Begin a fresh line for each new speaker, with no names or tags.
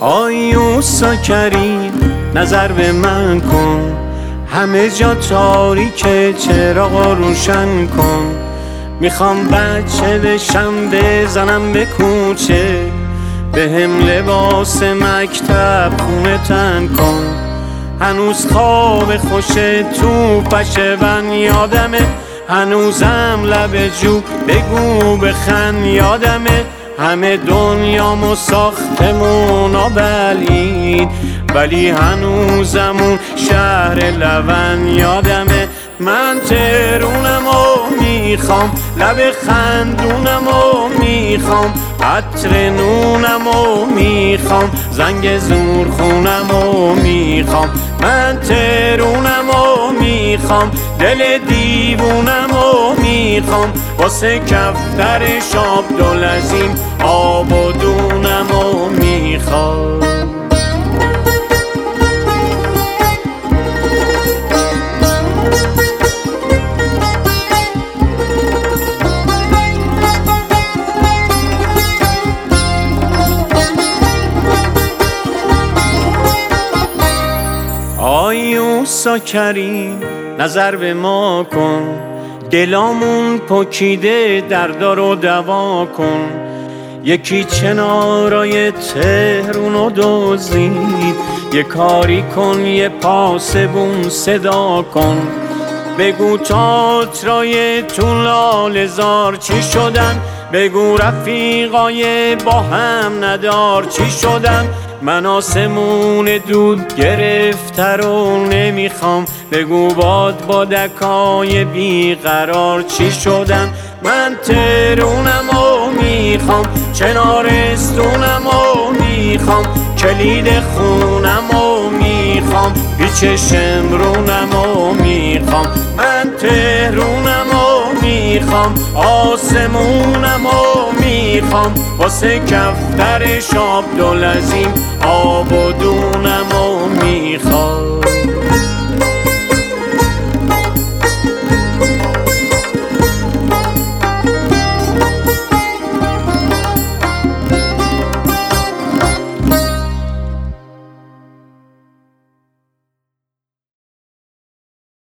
آیوسا کریم نظر به من کن. همه جا تاریکه چراغ روشن کن. می‌خوام بچه بشم بزنم به کوچه به هم لباس مکتب خونه تن کن. هنوز خواب خوش تو بن یادمه. هنوزم لب جو بگو بخن یادمه. همه دنیامو ساختمون بلید ولی هنوزمون شهر لون یادمه. من ترونم و می‌خوام لب خندونم و می‌خوام عطر نونم و می‌خوام زنگ زور خونم و می‌خوام. من ترونم و می‌خوام دل دیوونم می‌خوام واسه کفتر شاب دلزیم آب و دونم و می‌خوام. آیوسا کریم نظر به ما کن. دلامون پکیده دردار رو دوا کن. یکی چنارای تهرون رو دوزید یه کاری کن یه پاسبون صدا کن. بگو تاترای تو لالزار چی شدن؟ بگو رفیقای با هم ندار چی شدن؟ من آسمون دود گرفته رو نمی‌خوام. بگو باد با دکای بیقرار چی شدن من ترونم و می‌خوام چنارستونم و می‌خوام کلید خونم و می‌خوام پیچ شمرونم و می‌خوام. من تهرونم و می‌خوام آسمونم و می‌خوام واسه کفتر شاب دلزیم آب و دونم و می‌خوام.